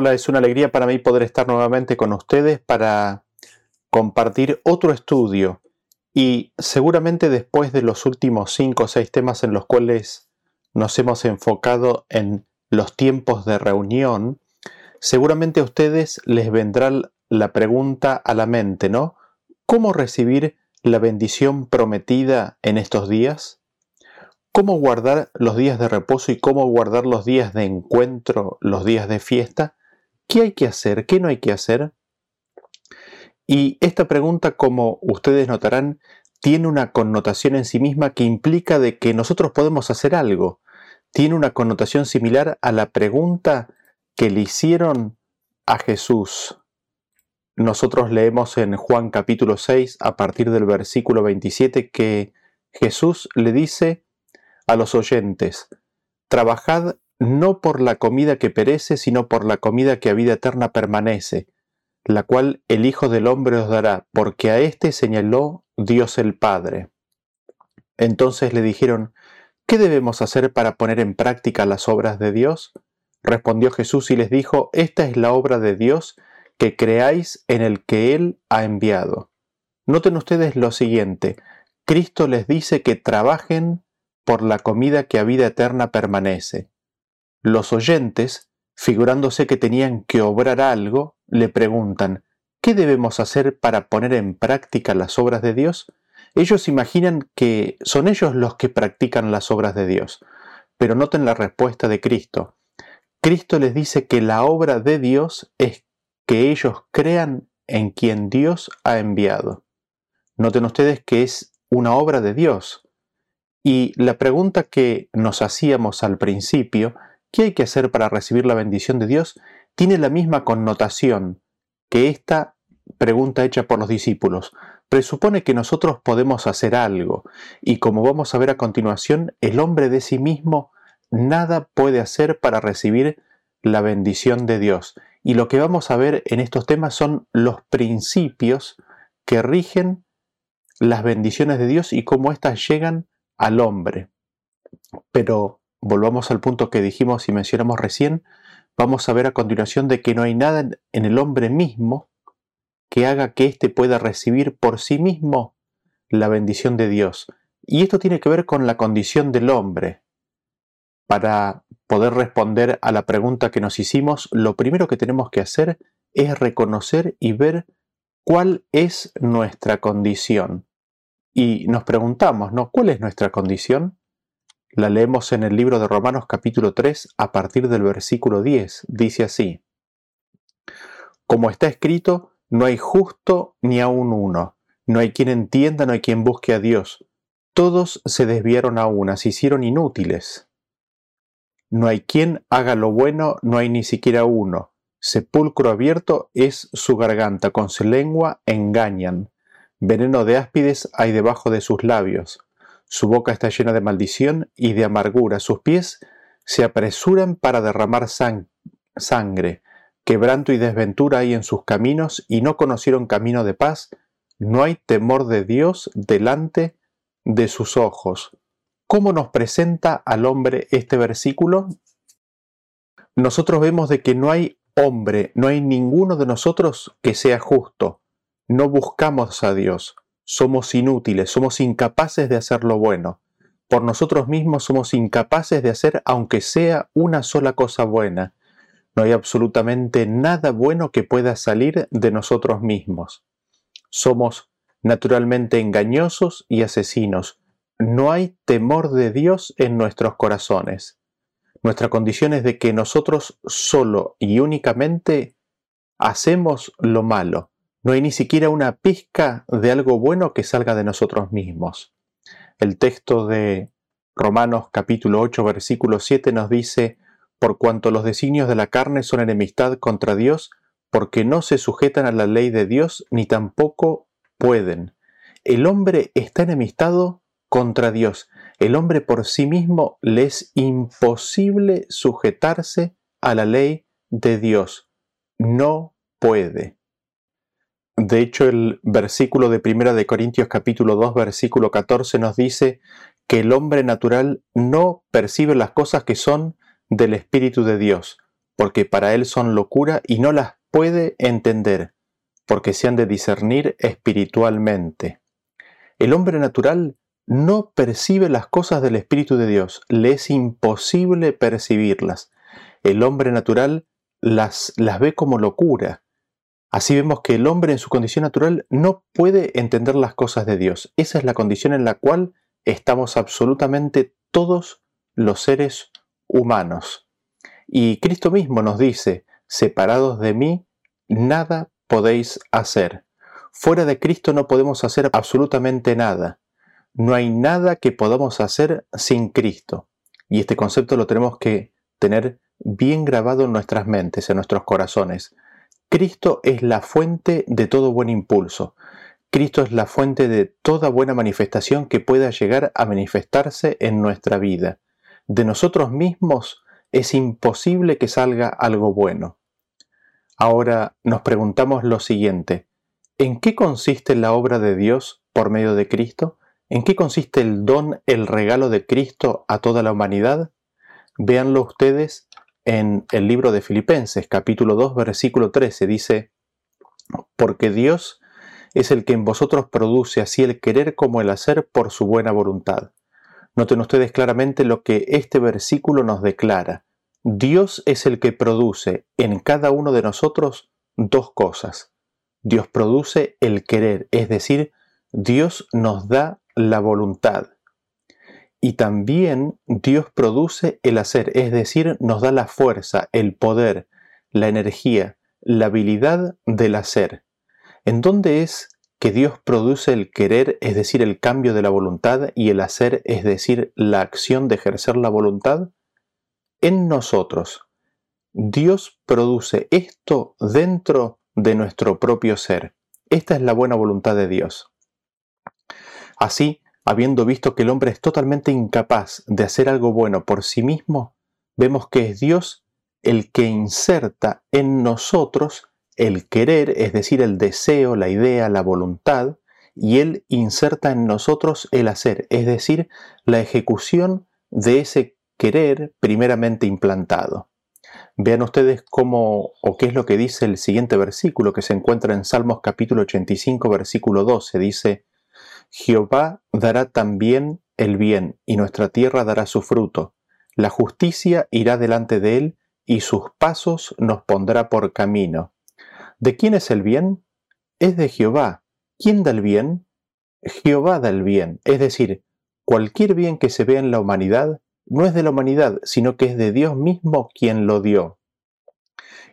Hola, es una alegría para mí poder estar nuevamente con ustedes para compartir otro estudio y seguramente después de los últimos cinco o seis temas en los cuales nos hemos enfocado en los tiempos de reunión, seguramente a ustedes les vendrá la pregunta a la mente, ¿no? ¿Cómo recibir la bendición prometida en estos días? ¿Cómo guardar los días de reposo y cómo guardar los días de encuentro, los días de fiesta? ¿Qué hay que hacer? ¿Qué no hay que hacer? Y esta pregunta, como ustedes notarán, tiene una connotación en sí misma que implica de que nosotros podemos hacer algo. Tiene una connotación similar a la pregunta que le hicieron a Jesús. Nosotros leemos en Juan capítulo 6 a partir del versículo 27 que Jesús le dice a los oyentes, Trabajad no por la comida que perece, sino por la comida que a vida eterna permanece, la cual el Hijo del Hombre os dará, porque a éste señaló Dios el Padre. Entonces le dijeron, ¿qué debemos hacer para poner en práctica las obras de Dios? Respondió Jesús y les dijo, Esta es la obra de Dios, que creáis en el que Él ha enviado. Noten ustedes lo siguiente, Cristo les dice que trabajen por la comida que a vida eterna permanece. Los oyentes, figurándose que tenían que obrar algo, le preguntan, ¿qué debemos hacer para poner en práctica las obras de Dios? Ellos imaginan que son ellos los que practican las obras de Dios, pero noten la respuesta de Cristo. Cristo les dice que la obra de Dios es que ellos crean en quien Dios ha enviado. Noten ustedes que es una obra de Dios. Y la pregunta que nos hacíamos al principio ¿Qué hay que hacer para recibir la bendición de Dios? Tiene la misma connotación que esta pregunta hecha por los discípulos. Presupone que nosotros podemos hacer algo y como vamos a ver a continuación, el hombre de sí mismo nada puede hacer para recibir la bendición de Dios. Y lo que vamos a ver en estos temas son los principios que rigen las bendiciones de Dios y cómo éstas llegan al hombre. Pero volvamos al punto que dijimos y mencionamos recién, vamos a ver a continuación de que no hay nada en el hombre mismo que haga que éste pueda recibir por sí mismo la bendición de Dios. Y esto tiene que ver con la condición del hombre. Para poder responder a la pregunta que nos hicimos, lo primero que tenemos que hacer es reconocer y ver cuál es nuestra condición. Y nos preguntamos, ¿no? ¿Cuál es nuestra condición? La leemos en el libro de Romanos capítulo 3 a partir del versículo 10. Dice así, Como está escrito, no hay justo ni aun uno, no hay quien entienda, no hay quien busque a Dios. Todos se desviaron a una, se hicieron inútiles. No hay quien haga lo bueno, no hay ni siquiera uno. Sepulcro abierto es su garganta, con su lengua engañan. Veneno de áspides hay debajo de sus labios su boca está llena de maldición y de amargura. Sus pies se apresuran para derramar sangre. Quebranto y desventura hay en sus caminos y no conocieron camino de paz. No hay temor de Dios delante de sus ojos. ¿Cómo nos presenta al hombre este versículo? Nosotros vemos de que no hay hombre, no hay ninguno de nosotros que sea justo. No buscamos a Dios somos inútiles, somos incapaces de hacer lo bueno. Por nosotros mismos somos incapaces de hacer aunque sea una sola cosa buena. No hay absolutamente nada bueno que pueda salir de nosotros mismos. Somos naturalmente engañosos y asesinos. No hay temor de Dios en nuestros corazones. Nuestra condición es de que nosotros solo y únicamente hacemos lo malo. No hay ni siquiera una pizca de algo bueno que salga de nosotros mismos. El texto de Romanos capítulo 8 versículo 7 nos dice, por cuanto los designios de la carne son enemistad contra Dios, porque no se sujetan a la ley de Dios ni tampoco pueden. El hombre está enemistado contra Dios. El hombre por sí mismo le es imposible sujetarse a la ley de Dios. No puede. De hecho, el versículo de Primera de Corintios capítulo 2 versículo 14 nos dice que el hombre natural no percibe las cosas que son del Espíritu de Dios, porque para él son locura y no las puede entender, porque se han de discernir espiritualmente. El hombre natural no percibe las cosas del Espíritu de Dios, le es imposible percibirlas. El hombre natural las, las ve como locura. Así vemos que el hombre en su condición natural no puede entender las cosas de Dios. Esa es la condición en la cual estamos absolutamente todos los seres humanos. Y Cristo mismo nos dice, separados de mí, nada podéis hacer. Fuera de Cristo no podemos hacer absolutamente nada. No hay nada que podamos hacer sin Cristo. Y este concepto lo tenemos que tener bien grabado en nuestras mentes, en nuestros corazones. Cristo es la fuente de todo buen impulso. Cristo es la fuente de toda buena manifestación que pueda llegar a manifestarse en nuestra vida. De nosotros mismos es imposible que salga algo bueno. Ahora nos preguntamos lo siguiente, ¿en qué consiste la obra de Dios por medio de Cristo? ¿En qué consiste el don, el regalo de Cristo a toda la humanidad? Véanlo ustedes en el libro de Filipenses, capítulo 2, versículo 13, dice, porque Dios es el que en vosotros produce así el querer como el hacer por su buena voluntad. Noten ustedes claramente lo que este versículo nos declara. Dios es el que produce en cada uno de nosotros dos cosas. Dios produce el querer, es decir, Dios nos da la voluntad. Y también Dios produce el hacer, es decir, nos da la fuerza, el poder, la energía, la habilidad del hacer. ¿En dónde es que Dios produce el querer, es decir, el cambio de la voluntad, y el hacer, es decir, la acción de ejercer la voluntad? En nosotros. Dios produce esto dentro de nuestro propio ser. Esta es la buena voluntad de Dios. Así, habiendo visto que el hombre es totalmente incapaz de hacer algo bueno por sí mismo, vemos que es Dios el que inserta en nosotros el querer, es decir, el deseo, la idea, la voluntad, y Él inserta en nosotros el hacer, es decir, la ejecución de ese querer primeramente implantado. Vean ustedes cómo o qué es lo que dice el siguiente versículo que se encuentra en Salmos capítulo 85 versículo 12. Dice, Jehová dará también el bien, y nuestra tierra dará su fruto. La justicia irá delante de él, y sus pasos nos pondrá por camino. ¿De quién es el bien? Es de Jehová. ¿Quién da el bien? Jehová da el bien. Es decir, cualquier bien que se vea en la humanidad no es de la humanidad, sino que es de Dios mismo quien lo dio.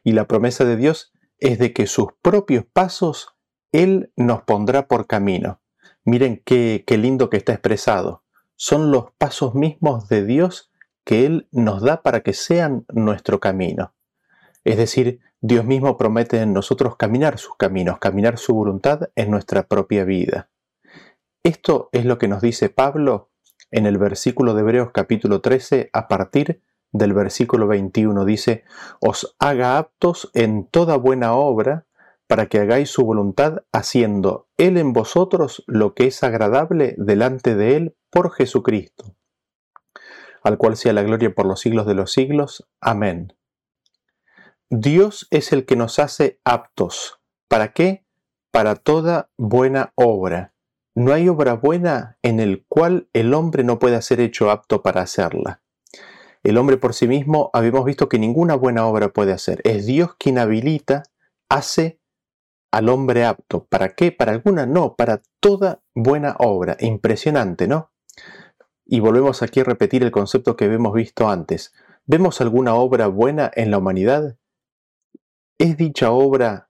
Y la promesa de Dios es de que sus propios pasos Él nos pondrá por camino. Miren qué, qué lindo que está expresado. Son los pasos mismos de Dios que Él nos da para que sean nuestro camino. Es decir, Dios mismo promete en nosotros caminar sus caminos, caminar su voluntad en nuestra propia vida. Esto es lo que nos dice Pablo en el versículo de Hebreos capítulo 13 a partir del versículo 21. Dice, os haga aptos en toda buena obra para que hagáis su voluntad, haciendo Él en vosotros lo que es agradable delante de Él por Jesucristo, al cual sea la gloria por los siglos de los siglos. Amén. Dios es el que nos hace aptos. ¿Para qué? Para toda buena obra. No hay obra buena en el cual el hombre no pueda ser hecho apto para hacerla. El hombre por sí mismo habíamos visto que ninguna buena obra puede hacer. Es Dios quien habilita, hace al hombre apto. ¿Para qué? Para alguna, no, para toda buena obra. Impresionante, ¿no? Y volvemos aquí a repetir el concepto que habíamos visto antes. ¿Vemos alguna obra buena en la humanidad? ¿Es dicha obra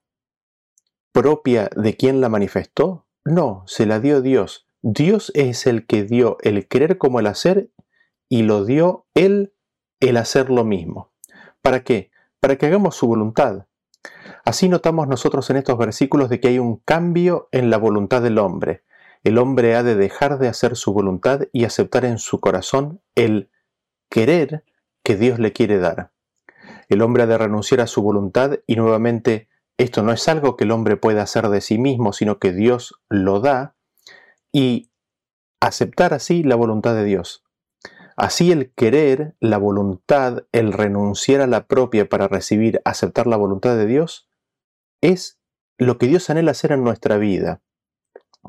propia de quien la manifestó? No, se la dio Dios. Dios es el que dio el querer como el hacer y lo dio Él el hacer lo mismo. ¿Para qué? Para que hagamos su voluntad. Así notamos nosotros en estos versículos de que hay un cambio en la voluntad del hombre. El hombre ha de dejar de hacer su voluntad y aceptar en su corazón el querer que Dios le quiere dar. El hombre ha de renunciar a su voluntad y nuevamente esto no es algo que el hombre pueda hacer de sí mismo, sino que Dios lo da y aceptar así la voluntad de Dios. Así el querer, la voluntad, el renunciar a la propia para recibir, aceptar la voluntad de Dios, es lo que Dios anhela hacer en nuestra vida.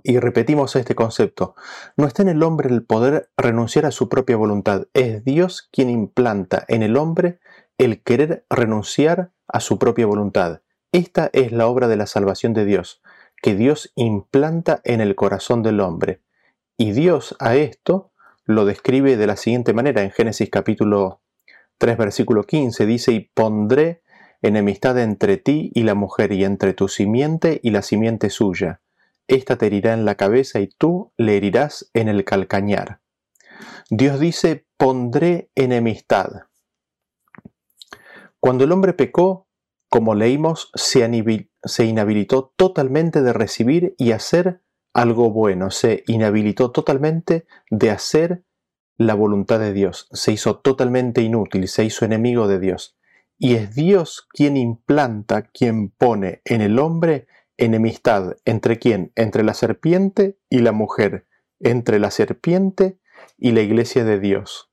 Y repetimos este concepto, no está en el hombre el poder renunciar a su propia voluntad, es Dios quien implanta en el hombre el querer renunciar a su propia voluntad. Esta es la obra de la salvación de Dios, que Dios implanta en el corazón del hombre. Y Dios a esto lo describe de la siguiente manera en Génesis capítulo 3 versículo 15, dice, y pondré enemistad entre ti y la mujer y entre tu simiente y la simiente suya ésta te herirá en la cabeza y tú le herirás en el calcañar. Dios dice, pondré enemistad. Cuando el hombre pecó, como leímos, se, inhabilitó totalmente de recibir y hacer algo bueno, se inhabilitó totalmente de hacer la voluntad de Dios, se hizo totalmente inútil, se hizo enemigo de Dios. Y es Dios quien implanta, quien pone en el hombre enemistad entre quién? Entre la serpiente y la mujer, entre la serpiente y la iglesia de Dios.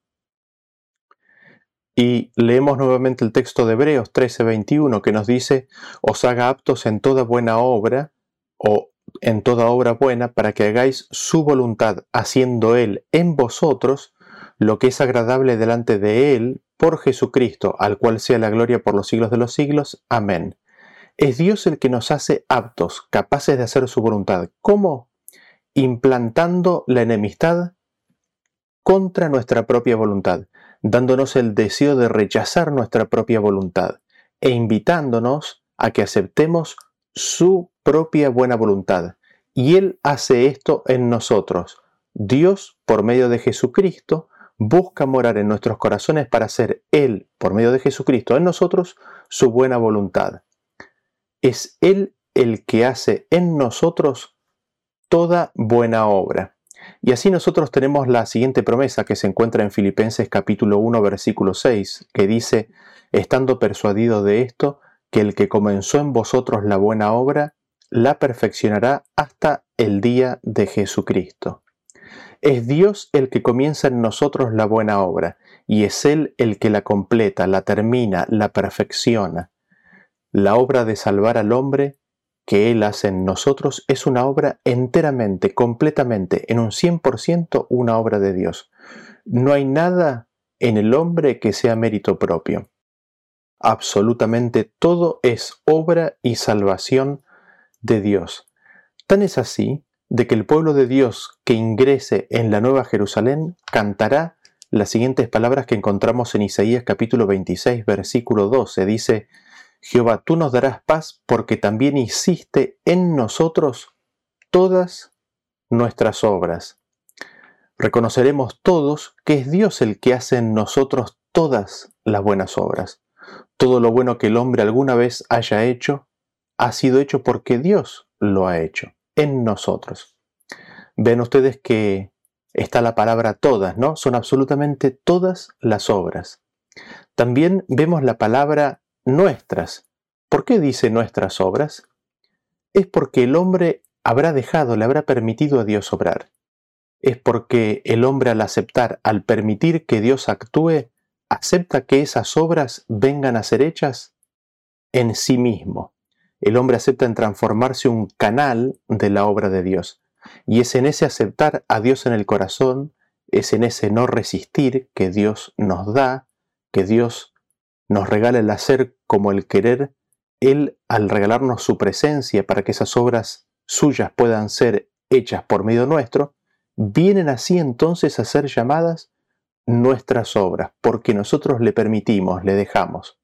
Y leemos nuevamente el texto de Hebreos 13:21 que nos dice, os haga aptos en toda buena obra o en toda obra buena para que hagáis su voluntad, haciendo Él en vosotros lo que es agradable delante de Él por Jesucristo, al cual sea la gloria por los siglos de los siglos. Amén. Es Dios el que nos hace aptos, capaces de hacer su voluntad. ¿Cómo? Implantando la enemistad contra nuestra propia voluntad, dándonos el deseo de rechazar nuestra propia voluntad e invitándonos a que aceptemos su propia buena voluntad. Y Él hace esto en nosotros. Dios, por medio de Jesucristo, busca morar en nuestros corazones para hacer Él, por medio de Jesucristo, en nosotros su buena voluntad es Él el que hace en nosotros toda buena obra. Y así nosotros tenemos la siguiente promesa que se encuentra en Filipenses capítulo 1 versículo 6, que dice, estando persuadido de esto, que el que comenzó en vosotros la buena obra, la perfeccionará hasta el día de Jesucristo. Es Dios el que comienza en nosotros la buena obra, y es Él el que la completa, la termina, la perfecciona. La obra de salvar al hombre que Él hace en nosotros es una obra enteramente, completamente, en un 100% una obra de Dios. No hay nada en el hombre que sea mérito propio. Absolutamente todo es obra y salvación de Dios. Tan es así de que el pueblo de Dios que ingrese en la Nueva Jerusalén cantará las siguientes palabras que encontramos en Isaías capítulo 26 versículo 12. Dice, Jehová, tú nos darás paz porque también hiciste en nosotros todas nuestras obras. Reconoceremos todos que es Dios el que hace en nosotros todas las buenas obras. Todo lo bueno que el hombre alguna vez haya hecho ha sido hecho porque Dios lo ha hecho en nosotros. Ven ustedes que está la palabra todas, ¿no? Son absolutamente todas las obras. También vemos la palabra nuestras. ¿Por qué dice nuestras obras? Es porque el hombre habrá dejado, le habrá permitido a Dios obrar. Es porque el hombre al aceptar, al permitir que Dios actúe, acepta que esas obras vengan a ser hechas en sí mismo. El hombre acepta en transformarse un canal de la obra de Dios. Y es en ese aceptar a Dios en el corazón, es en ese no resistir que Dios nos da, que Dios nos regala el hacer como el querer, Él al regalarnos su presencia para que esas obras suyas puedan ser hechas por medio nuestro, vienen así entonces a ser llamadas nuestras obras, porque nosotros le permitimos, le dejamos.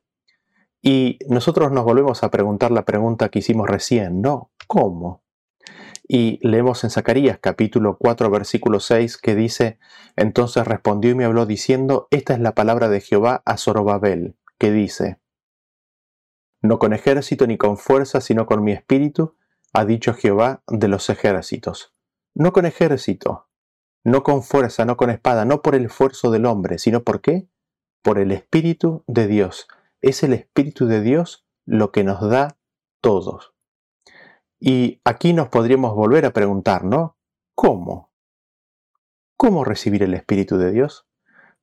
Y nosotros nos volvemos a preguntar la pregunta que hicimos recién, ¿no? ¿Cómo? Y leemos en Zacarías capítulo 4 versículo 6 que dice, entonces respondió y me habló diciendo, esta es la palabra de Jehová a Zorobabel, que dice, No con ejército ni con fuerza, sino con mi espíritu, ha dicho Jehová de los ejércitos. No con ejército, no con fuerza, no con espada, no por el esfuerzo del hombre, sino por qué? Por el Espíritu de Dios. Es el Espíritu de Dios lo que nos da todos. Y aquí nos podríamos volver a preguntar, ¿no? ¿Cómo? ¿Cómo recibir el Espíritu de Dios?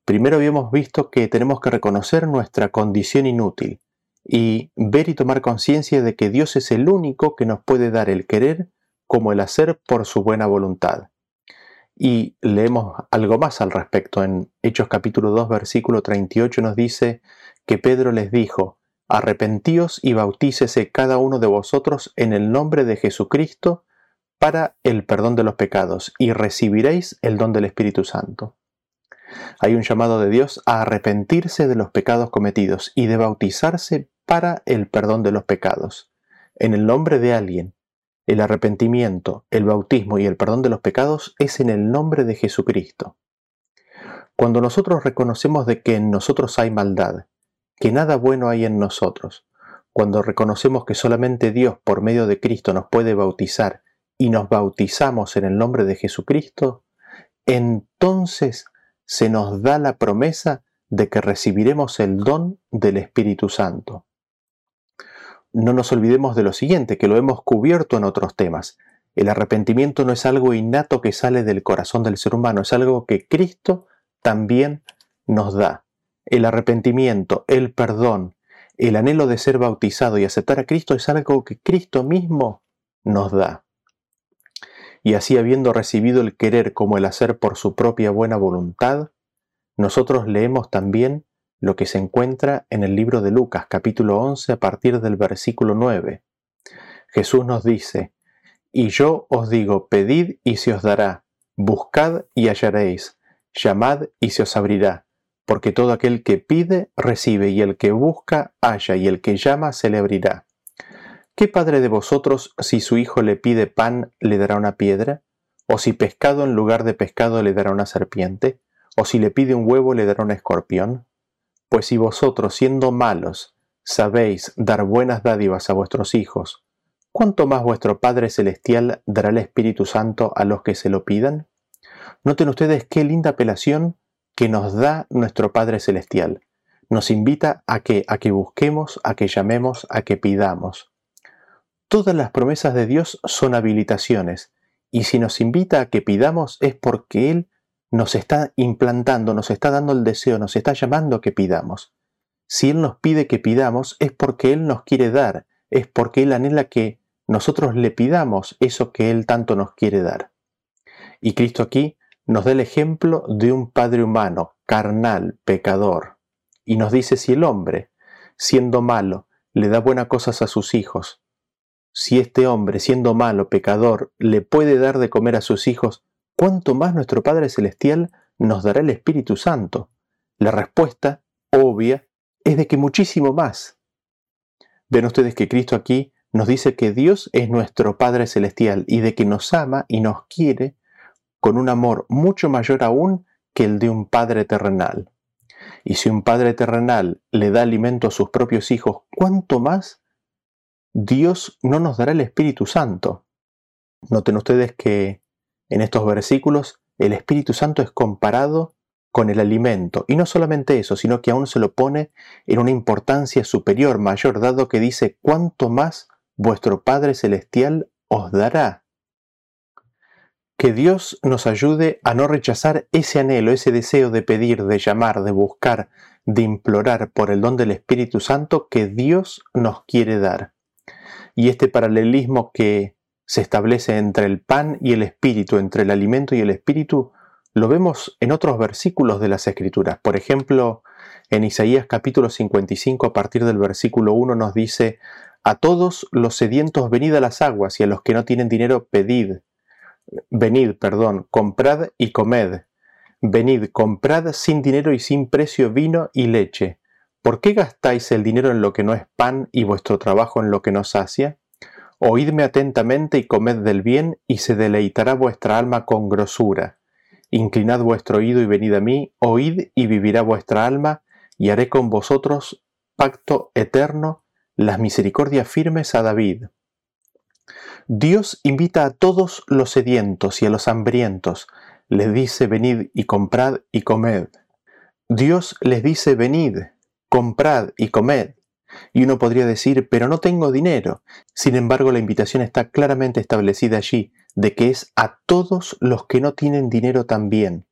Primero habíamos visto que tenemos que reconocer nuestra condición inútil y ver y tomar conciencia de que Dios es el único que nos puede dar el querer como el hacer por su buena voluntad. Y leemos algo más al respecto. En Hechos capítulo 2, versículo 38 nos dice que Pedro les dijo, Arrepentíos y bautícese cada uno de vosotros en el nombre de Jesucristo para el perdón de los pecados y recibiréis el don del Espíritu Santo. Hay un llamado de Dios a arrepentirse de los pecados cometidos y de bautizarse para el perdón de los pecados, en el nombre de alguien. El arrepentimiento, el bautismo y el perdón de los pecados es en el nombre de Jesucristo. Cuando nosotros reconocemos de que en nosotros hay maldad, que nada bueno hay en nosotros, cuando reconocemos que solamente Dios por medio de Cristo nos puede bautizar y nos bautizamos en el nombre de Jesucristo, entonces se nos da la promesa de que recibiremos el don del Espíritu Santo. No nos olvidemos de lo siguiente, que lo hemos cubierto en otros temas. El arrepentimiento no es algo innato que sale del corazón del ser humano, es algo que Cristo también nos da. El arrepentimiento, el perdón, el anhelo de ser bautizado y aceptar a Cristo es algo que Cristo mismo nos da y así habiendo recibido el querer como el hacer por su propia buena voluntad, nosotros leemos también lo que se encuentra en el libro de Lucas capítulo 11 a partir del versículo 9. Jesús nos dice, Y yo os digo, pedid y se os dará, buscad y hallaréis, llamad y se os abrirá, porque todo aquel que pide, recibe, y el que busca, halla, y el que llama, se le abrirá. ¿Qué padre de vosotros, si su hijo le pide pan, le dará una piedra? ¿O si pescado en lugar de pescado le dará una serpiente? ¿O si le pide un huevo le dará un escorpión? Pues si vosotros, siendo malos, sabéis dar buenas dádivas a vuestros hijos, ¿cuánto más vuestro Padre Celestial dará el Espíritu Santo a los que se lo pidan? Noten ustedes qué linda apelación que nos da nuestro Padre Celestial. Nos invita a que, a que busquemos, a que llamemos, a que pidamos. Todas las promesas de Dios son habilitaciones, y si nos invita a que pidamos es porque Él nos está implantando, nos está dando el deseo, nos está llamando a que pidamos. Si Él nos pide que pidamos es porque Él nos quiere dar, es porque Él anhela que nosotros le pidamos eso que Él tanto nos quiere dar. Y Cristo aquí nos da el ejemplo de un Padre humano, carnal, pecador, y nos dice si el hombre, siendo malo, le da buenas cosas a sus hijos, si este hombre, siendo malo, pecador, le puede dar de comer a sus hijos, ¿cuánto más nuestro Padre Celestial nos dará el Espíritu Santo? La respuesta, obvia, es de que muchísimo más. Ven ustedes que Cristo aquí nos dice que Dios es nuestro Padre Celestial y de que nos ama y nos quiere con un amor mucho mayor aún que el de un Padre terrenal. Y si un Padre terrenal le da alimento a sus propios hijos, ¿cuánto más Dios no nos dará el Espíritu Santo. Noten ustedes que en estos versículos el Espíritu Santo es comparado con el alimento. Y no solamente eso, sino que aún se lo pone en una importancia superior, mayor, dado que dice, cuánto más vuestro Padre Celestial os dará. Que Dios nos ayude a no rechazar ese anhelo, ese deseo de pedir, de llamar, de buscar, de implorar por el don del Espíritu Santo que Dios nos quiere dar y este paralelismo que se establece entre el pan y el espíritu, entre el alimento y el espíritu, lo vemos en otros versículos de las Escrituras. Por ejemplo, en Isaías capítulo 55 a partir del versículo 1 nos dice, a todos los sedientos venid a las aguas y a los que no tienen dinero pedid. Venid, perdón, comprad y comed. Venid, comprad sin dinero y sin precio vino y leche. ¿Por qué gastáis el dinero en lo que no es pan y vuestro trabajo en lo que no sacia? Oídme atentamente y comed del bien, y se deleitará vuestra alma con grosura. Inclinad vuestro oído y venid a mí, oíd y vivirá vuestra alma, y haré con vosotros pacto eterno, las misericordias firmes a David. Dios invita a todos los sedientos y a los hambrientos, les dice venid y comprad y comed. Dios les dice venid, comprad y comed. Y uno podría decir, pero no tengo dinero. Sin embargo, la invitación está claramente establecida allí, de que es a todos los que no tienen dinero también.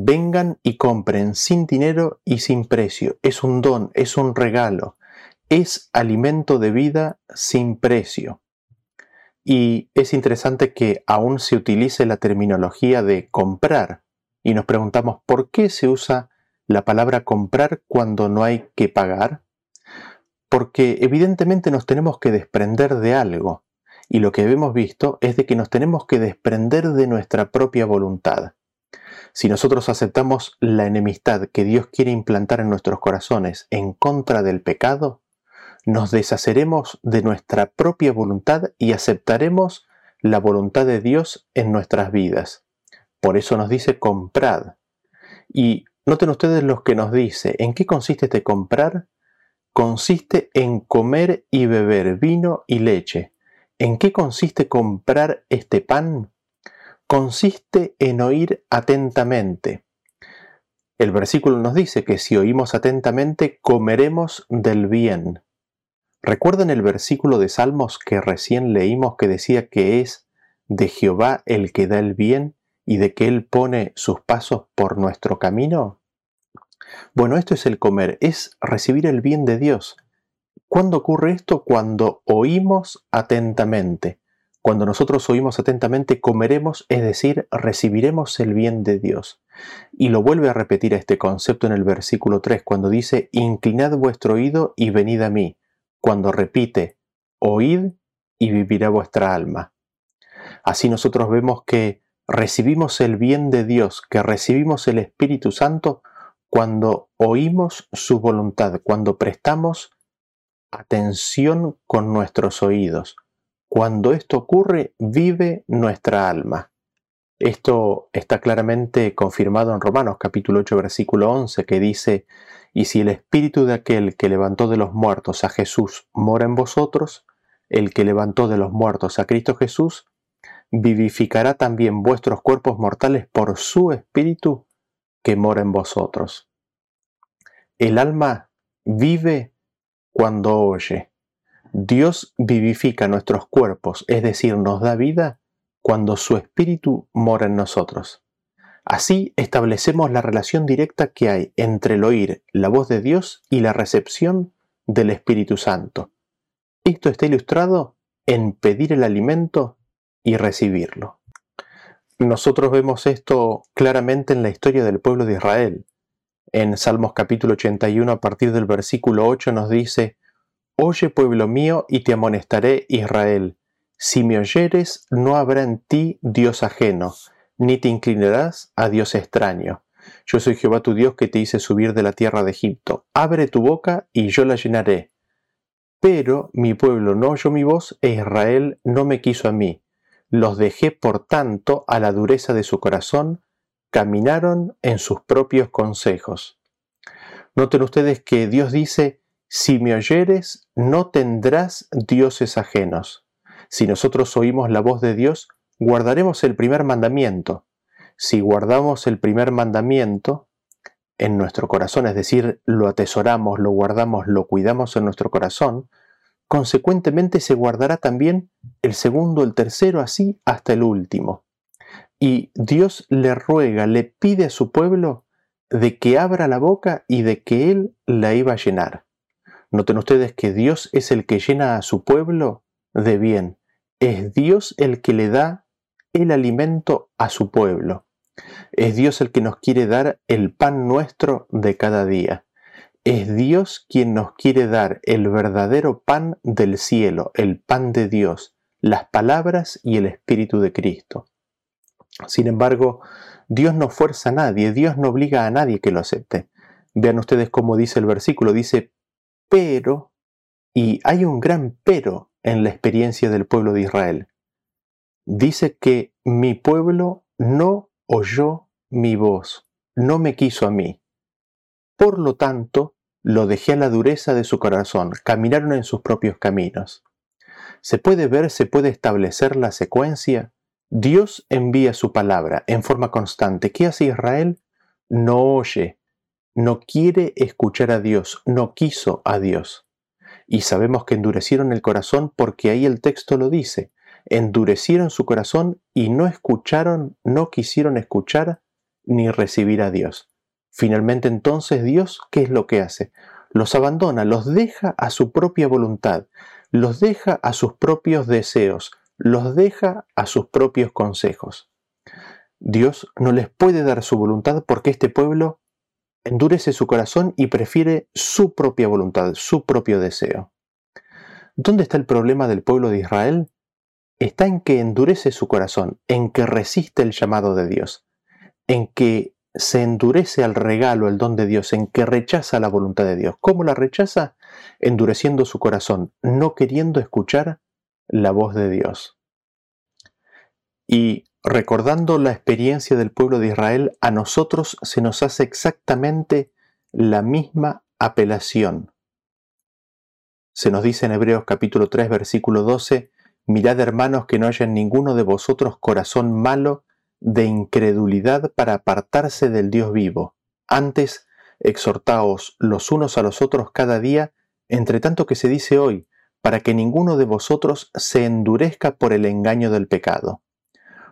vengan y compren sin dinero y sin precio. Es un don, es un regalo, es alimento de vida sin precio. Y es interesante que aún se utilice la terminología de comprar y nos preguntamos por qué se usa la palabra comprar cuando no hay que pagar. Porque evidentemente nos tenemos que desprender de algo y lo que hemos visto es de que nos tenemos que desprender de nuestra propia voluntad. Si nosotros aceptamos la enemistad que Dios quiere implantar en nuestros corazones en contra del pecado, nos deshaceremos de nuestra propia voluntad y aceptaremos la voluntad de Dios en nuestras vidas. Por eso nos dice comprad. Y noten ustedes lo que nos dice. ¿En qué consiste este comprar? Consiste en comer y beber vino y leche. ¿En qué consiste comprar este pan? consiste en oír atentamente. El versículo nos dice que si oímos atentamente, comeremos del bien. ¿Recuerdan el versículo de Salmos que recién leímos que decía que es de Jehová el que da el bien y de que Él pone sus pasos por nuestro camino? Bueno, esto es el comer, es recibir el bien de Dios. ¿Cuándo ocurre esto? Cuando oímos atentamente. Cuando nosotros oímos atentamente, comeremos, es decir, recibiremos el bien de Dios. Y lo vuelve a repetir este concepto en el versículo 3, cuando dice, inclinad vuestro oído y venid a mí, cuando repite, oíd y vivirá vuestra alma. Así nosotros vemos que recibimos el bien de Dios, que recibimos el Espíritu Santo cuando oímos su voluntad, cuando prestamos atención con nuestros oídos, cuando esto ocurre, vive nuestra alma. Esto está claramente confirmado en Romanos capítulo 8 versículo 11 que dice, y si el espíritu de aquel que levantó de los muertos a Jesús mora en vosotros, el que levantó de los muertos a Cristo Jesús, vivificará también vuestros cuerpos mortales por su espíritu que mora en vosotros. El alma vive cuando oye. Dios vivifica nuestros cuerpos, es decir, nos da vida cuando su espíritu mora en nosotros. Así establecemos la relación directa que hay entre el oír la voz de Dios y la recepción del Espíritu Santo. Esto está ilustrado en pedir el alimento y recibirlo. Nosotros vemos esto claramente en la historia del pueblo de Israel. En Salmos capítulo 81 a partir del versículo 8 nos dice, Oye pueblo mío, y te amonestaré Israel. Si me oyeres, no habrá en ti Dios ajeno, ni te inclinarás a Dios extraño. Yo soy Jehová tu Dios que te hice subir de la tierra de Egipto. Abre tu boca y yo la llenaré. Pero mi pueblo no oyó mi voz e Israel no me quiso a mí. Los dejé por tanto a la dureza de su corazón, caminaron en sus propios consejos. Noten ustedes que Dios dice, si me oyeres, no tendrás dioses ajenos. Si nosotros oímos la voz de Dios, guardaremos el primer mandamiento. Si guardamos el primer mandamiento en nuestro corazón, es decir, lo atesoramos, lo guardamos, lo cuidamos en nuestro corazón, consecuentemente se guardará también el segundo, el tercero, así hasta el último. Y Dios le ruega, le pide a su pueblo de que abra la boca y de que Él la iba a llenar. Noten ustedes que Dios es el que llena a su pueblo de bien. Es Dios el que le da el alimento a su pueblo. Es Dios el que nos quiere dar el pan nuestro de cada día. Es Dios quien nos quiere dar el verdadero pan del cielo, el pan de Dios, las palabras y el Espíritu de Cristo. Sin embargo, Dios no fuerza a nadie, Dios no obliga a nadie que lo acepte. Vean ustedes cómo dice el versículo, dice, pero, y hay un gran pero en la experiencia del pueblo de Israel. Dice que mi pueblo no oyó mi voz, no me quiso a mí. Por lo tanto, lo dejé a la dureza de su corazón, caminaron en sus propios caminos. Se puede ver, se puede establecer la secuencia. Dios envía su palabra en forma constante. ¿Qué hace Israel? No oye, no quiere escuchar a Dios, no quiso a Dios. Y sabemos que endurecieron el corazón porque ahí el texto lo dice. Endurecieron su corazón y no escucharon, no quisieron escuchar ni recibir a Dios. Finalmente entonces Dios, ¿qué es lo que hace? Los abandona, los deja a su propia voluntad, los deja a sus propios deseos, los deja a sus propios consejos. Dios no les puede dar su voluntad porque este pueblo endurece su corazón y prefiere su propia voluntad, su propio deseo. ¿Dónde está el problema del pueblo de Israel? Está en que endurece su corazón, en que resiste el llamado de Dios, en que se endurece al regalo, el don de Dios, en que rechaza la voluntad de Dios. ¿Cómo la rechaza? Endureciendo su corazón, no queriendo escuchar la voz de Dios. Y recordando la experiencia del pueblo de Israel, a nosotros se nos hace exactamente la misma apelación. Se nos dice en Hebreos capítulo 3 versículo 12, Mirad hermanos que no haya en ninguno de vosotros corazón malo de incredulidad para apartarse del Dios vivo. Antes, exhortaos los unos a los otros cada día, entre tanto que se dice hoy, para que ninguno de vosotros se endurezca por el engaño del pecado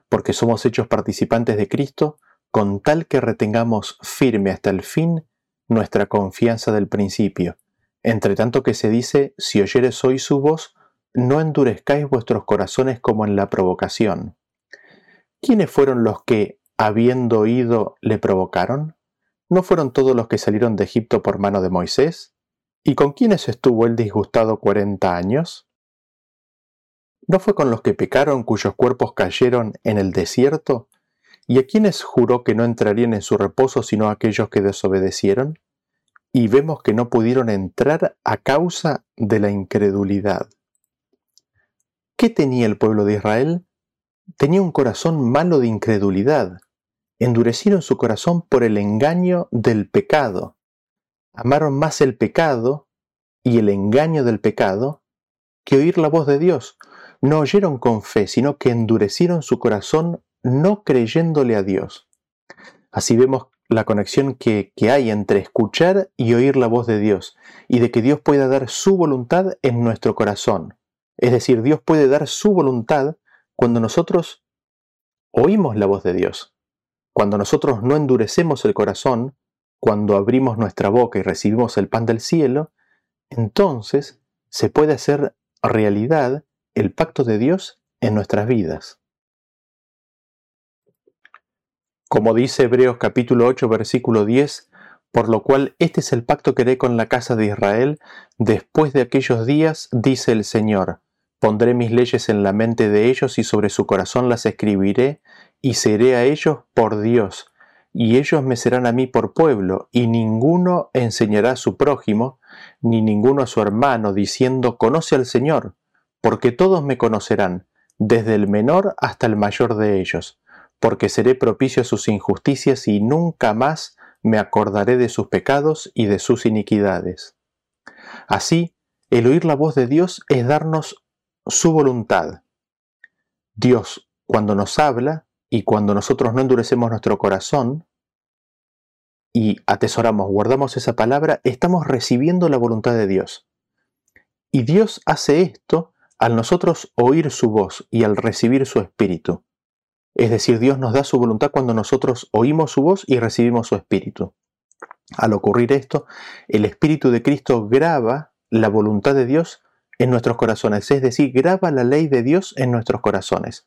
porque somos hechos participantes de Cristo, con tal que retengamos firme hasta el fin nuestra confianza del principio. Entre tanto que se dice, si oyeres hoy su voz, no endurezcáis vuestros corazones como en la provocación. ¿Quiénes fueron los que, habiendo oído, le provocaron? ¿No fueron todos los que salieron de Egipto por mano de Moisés? ¿Y con quiénes estuvo él disgustado cuarenta años? ¿No fue con los que pecaron cuyos cuerpos cayeron en el desierto? ¿Y a quienes juró que no entrarían en su reposo sino aquellos que desobedecieron? Y vemos que no pudieron entrar a causa de la incredulidad. ¿Qué tenía el pueblo de Israel? Tenía un corazón malo de incredulidad. Endurecieron su corazón por el engaño del pecado. Amaron más el pecado y el engaño del pecado que oír la voz de Dios no oyeron con fe, sino que endurecieron su corazón no creyéndole a Dios. Así vemos la conexión que, que, hay entre escuchar y oír la voz de Dios, y de que Dios pueda dar su voluntad en nuestro corazón. Es decir, Dios puede dar su voluntad cuando nosotros oímos la voz de Dios. Cuando nosotros no endurecemos el corazón, cuando abrimos nuestra boca y recibimos el pan del cielo, entonces se puede hacer realidad el pacto de Dios en nuestras vidas. Como dice Hebreos capítulo 8 versículo 10, por lo cual este es el pacto que haré con la casa de Israel después de aquellos días, dice el Señor. Pondré mis leyes en la mente de ellos y sobre su corazón las escribiré y seré a ellos por Dios, y ellos me serán a mí por pueblo, y ninguno enseñará a su prójimo, ni ninguno a su hermano, diciendo, conoce al Señor, porque todos me conocerán, desde el menor hasta el mayor de ellos, porque seré propicio a sus injusticias y nunca más me acordaré de sus pecados y de sus iniquidades. Así, el oír la voz de Dios es darnos su voluntad. Dios, cuando nos habla y cuando nosotros no endurecemos nuestro corazón y atesoramos, guardamos esa palabra, estamos recibiendo la voluntad de Dios. Y Dios hace esto al nosotros oír su voz y al recibir su espíritu. Es decir, Dios nos da su voluntad cuando nosotros oímos su voz y recibimos su espíritu. Al ocurrir esto, el Espíritu de Cristo graba la voluntad de Dios en nuestros corazones, es decir, graba la ley de Dios en nuestros corazones.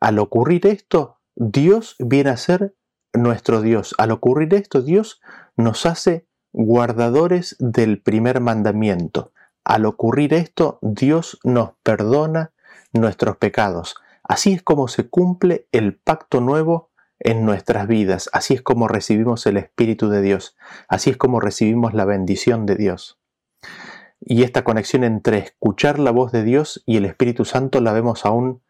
Al ocurrir esto, Dios viene a ser nuestro Dios. Al ocurrir esto, Dios nos hace guardadores del primer mandamiento. Al ocurrir esto, Dios nos perdona nuestros pecados. Así es como se cumple el pacto nuevo en nuestras vidas. Así es como recibimos el Espíritu de Dios. Así es como recibimos la bendición de Dios. Y esta conexión entre escuchar la voz de Dios y el Espíritu Santo la vemos aún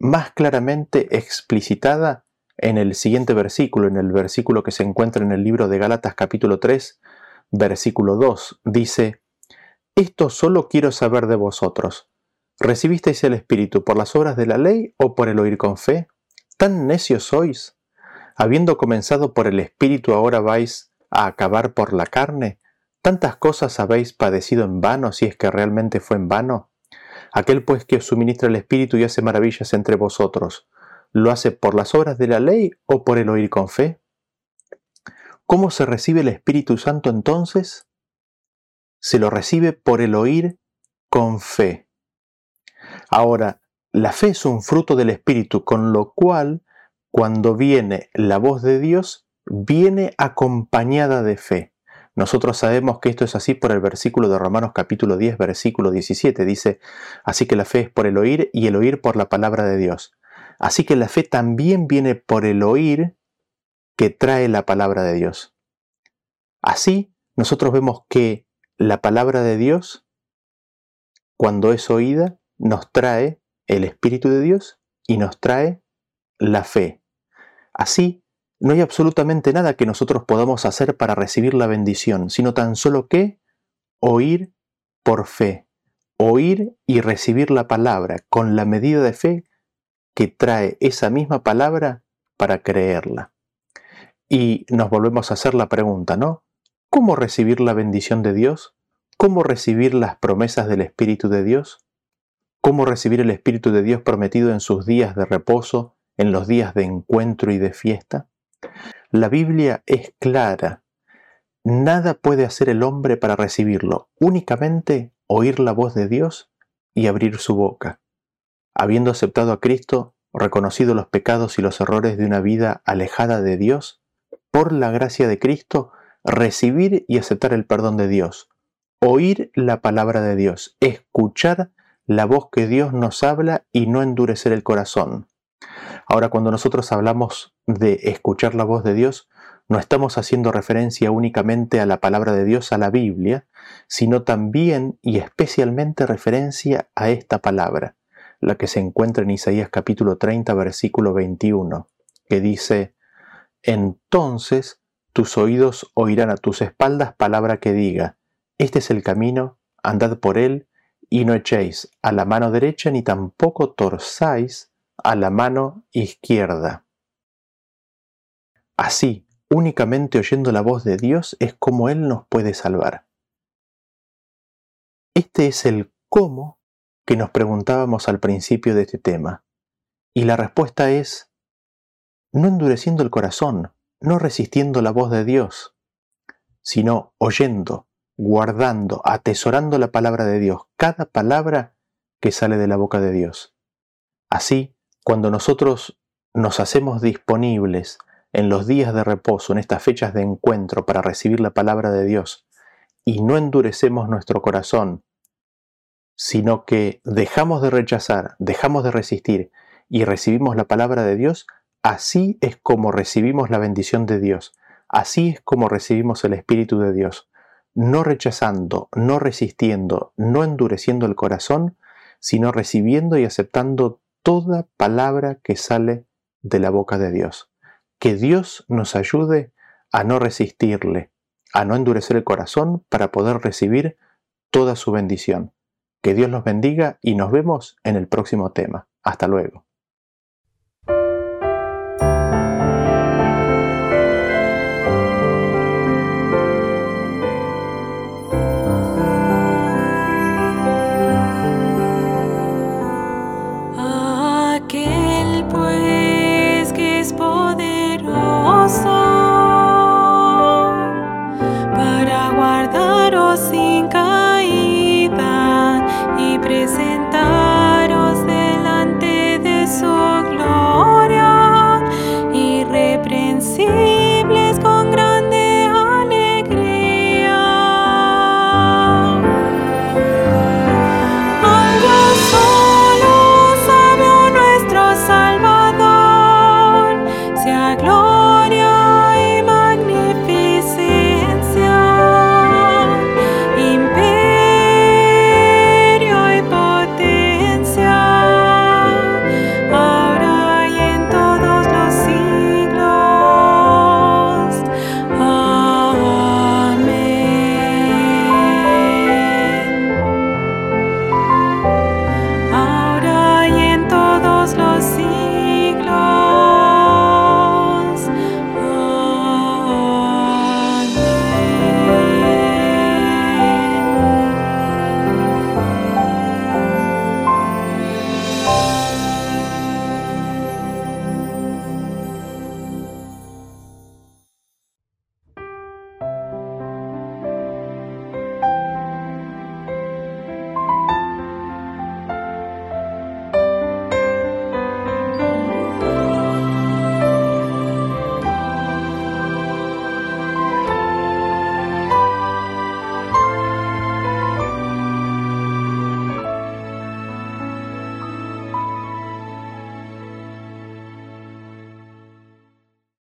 más claramente explicitada en el siguiente versículo, en el versículo que se encuentra en el libro de Gálatas capítulo 3, versículo 2. Dice, esto solo quiero saber de vosotros. ¿Recibisteis el Espíritu por las obras de la ley o por el oír con fe? ¿Tan necios sois? Habiendo comenzado por el Espíritu, ahora vais a acabar por la carne. ¿Tantas cosas habéis padecido en vano si es que realmente fue en vano? Aquel pues que os suministra el Espíritu y hace maravillas entre vosotros, ¿lo hace por las obras de la ley o por el oír con fe? ¿Cómo se recibe el Espíritu Santo entonces? Se lo recibe por el oír con fe. Ahora, la fe es un fruto del Espíritu, con lo cual, cuando viene la voz de Dios, viene acompañada de fe. Nosotros sabemos que esto es así por el versículo de Romanos capítulo 10, versículo 17. Dice, así que la fe es por el oír y el oír por la palabra de Dios. Así que la fe también viene por el oír que trae la palabra de Dios. Así, nosotros vemos que la palabra de Dios, cuando es oída, nos trae el Espíritu de Dios y nos trae la fe. Así, no hay absolutamente nada que nosotros podamos hacer para recibir la bendición, sino tan solo que oír por fe, oír y recibir la palabra con la medida de fe que trae esa misma palabra para creerla. Y nos volvemos a hacer la pregunta, ¿no? ¿Cómo recibir la bendición de Dios? ¿Cómo recibir las promesas del Espíritu de Dios? ¿Cómo recibir el Espíritu de Dios prometido en sus días de reposo, en los días de encuentro y de fiesta? La Biblia es clara. Nada puede hacer el hombre para recibirlo, únicamente oír la voz de Dios y abrir su boca. Habiendo aceptado a Cristo, reconocido los pecados y los errores de una vida alejada de Dios, por la gracia de Cristo, recibir y aceptar el perdón de Dios, oír la palabra de Dios, escuchar la voz que Dios nos habla y no endurecer el corazón. Ahora, cuando nosotros hablamos de escuchar la voz de Dios, no estamos haciendo referencia únicamente a la palabra de Dios, a la Biblia, sino también y especialmente referencia a esta palabra, la que se encuentra en Isaías capítulo 30, versículo 21, que dice, Entonces tus oídos oirán a tus espaldas palabra que diga, Este es el camino, andad por él, y no echéis a la mano derecha ni tampoco torzáis a la mano izquierda. Así, únicamente oyendo la voz de Dios es como Él nos puede salvar. Este es el cómo que nos preguntábamos al principio de este tema. Y la respuesta es, no endureciendo el corazón, no resistiendo la voz de Dios, sino oyendo, guardando, atesorando la palabra de Dios, cada palabra que sale de la boca de Dios. Así, cuando nosotros nos hacemos disponibles en los días de reposo, en estas fechas de encuentro para recibir la palabra de Dios, y no endurecemos nuestro corazón, sino que dejamos de rechazar, dejamos de resistir y recibimos la palabra de Dios, así es como recibimos la bendición de Dios, así es como recibimos el Espíritu de Dios, no rechazando, no resistiendo, no endureciendo el corazón, sino recibiendo y aceptando toda palabra que sale de la boca de Dios. Que Dios nos ayude a no resistirle, a no endurecer el corazón para poder recibir toda su bendición. Que Dios los bendiga y nos vemos en el próximo tema. Hasta luego.